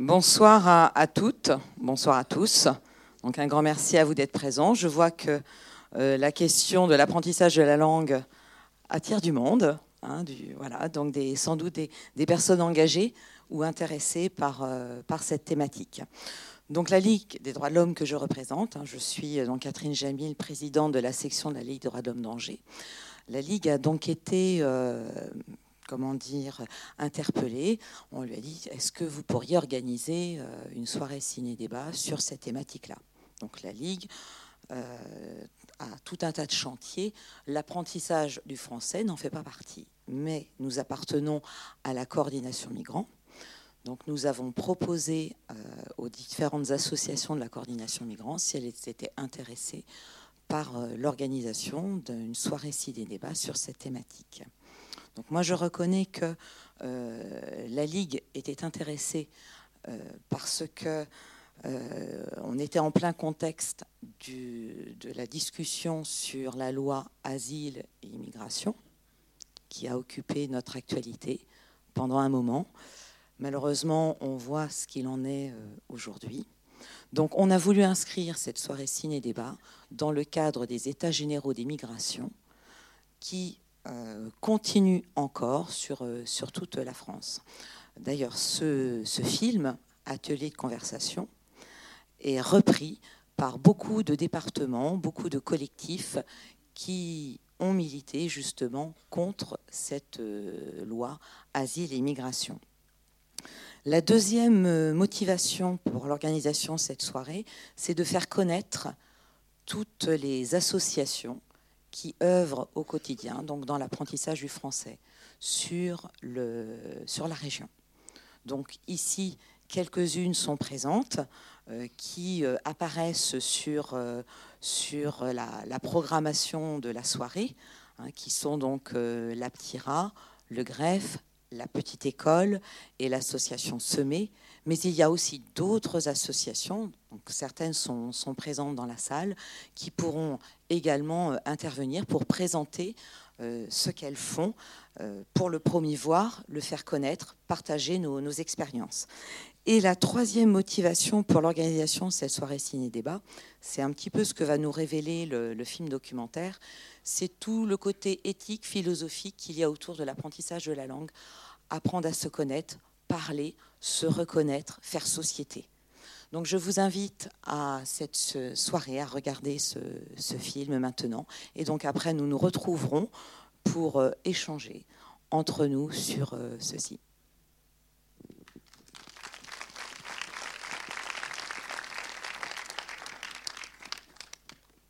Bonsoir à, toutes, bonsoir à tous. Donc un grand merci à vous d'être présents. Je vois que euh, la question de l'apprentissage de la langue attire du monde. Hein, voilà, donc sans doute des, personnes engagées ou intéressées par, euh, par cette thématique. Donc la Ligue des droits de l'homme que je représente, hein, je suis euh, Catherine Jamil, présidente de la section de la Ligue des droits de l'homme d'Angers. La Ligue a donc été comment dire, interpellé. On lui a dit est-ce que vous pourriez organiser euh, une soirée ciné-débat sur cette thématique-là Donc la Ligue euh, a tout un tas de chantiers. L'apprentissage du français n'en fait pas partie, mais nous appartenons à la coordination migrants. Donc nous avons proposé euh, aux différentes associations de la coordination migrants si elles étaient intéressées par l'organisation d'une soirée ciné-débat sur cette thématique. Donc moi, je reconnais que euh, la Ligue était intéressée euh, parce que euh, on était en plein contexte de la discussion sur la loi asile et immigration, qui a occupé notre actualité pendant un moment. Malheureusement, on voit ce qu'il en est aujourd'hui. Donc on a voulu inscrire cette soirée ciné-débat dans le cadre des États généraux des migrations qui continue encore sur, euh, sur toute la France. D'ailleurs, ce, ce, film, Atelier de conversation, est repris par beaucoup de départements, beaucoup de collectifs qui ont milité justement contre cette euh, loi asile et immigration. La deuxième motivation pour l'organisation de cette soirée, c'est de faire connaître toutes les associations qui œuvrent au quotidien, donc dans l'apprentissage du français, sur, le, sur la région. Donc ici, quelques-unes sont présentes euh, qui euh, apparaissent sur, euh, sur la, programmation de la soirée, hein, qui sont donc l'Aptira, le Greffe, la Petite École et l'association Semé. Mais il y a aussi d'autres associations, certaines sont, présentes dans la salle, qui pourront également euh, intervenir pour présenter ce qu'elles font euh, pour le promouvoir, le faire connaître, partager nos, expériences. Et la troisième motivation pour l'organisation de cette soirée ciné-débat, c'est un petit peu ce que va nous révéler le, le film documentaire, c'est tout le côté éthique, philosophique qu'il y a autour de l'apprentissage de la langue, apprendre à se connaître, parler, se reconnaître, faire société. Donc je vous invite à cette soirée à regarder ce, film maintenant. Et donc après, nous nous retrouverons pour euh, échanger entre nous sur euh, ceci.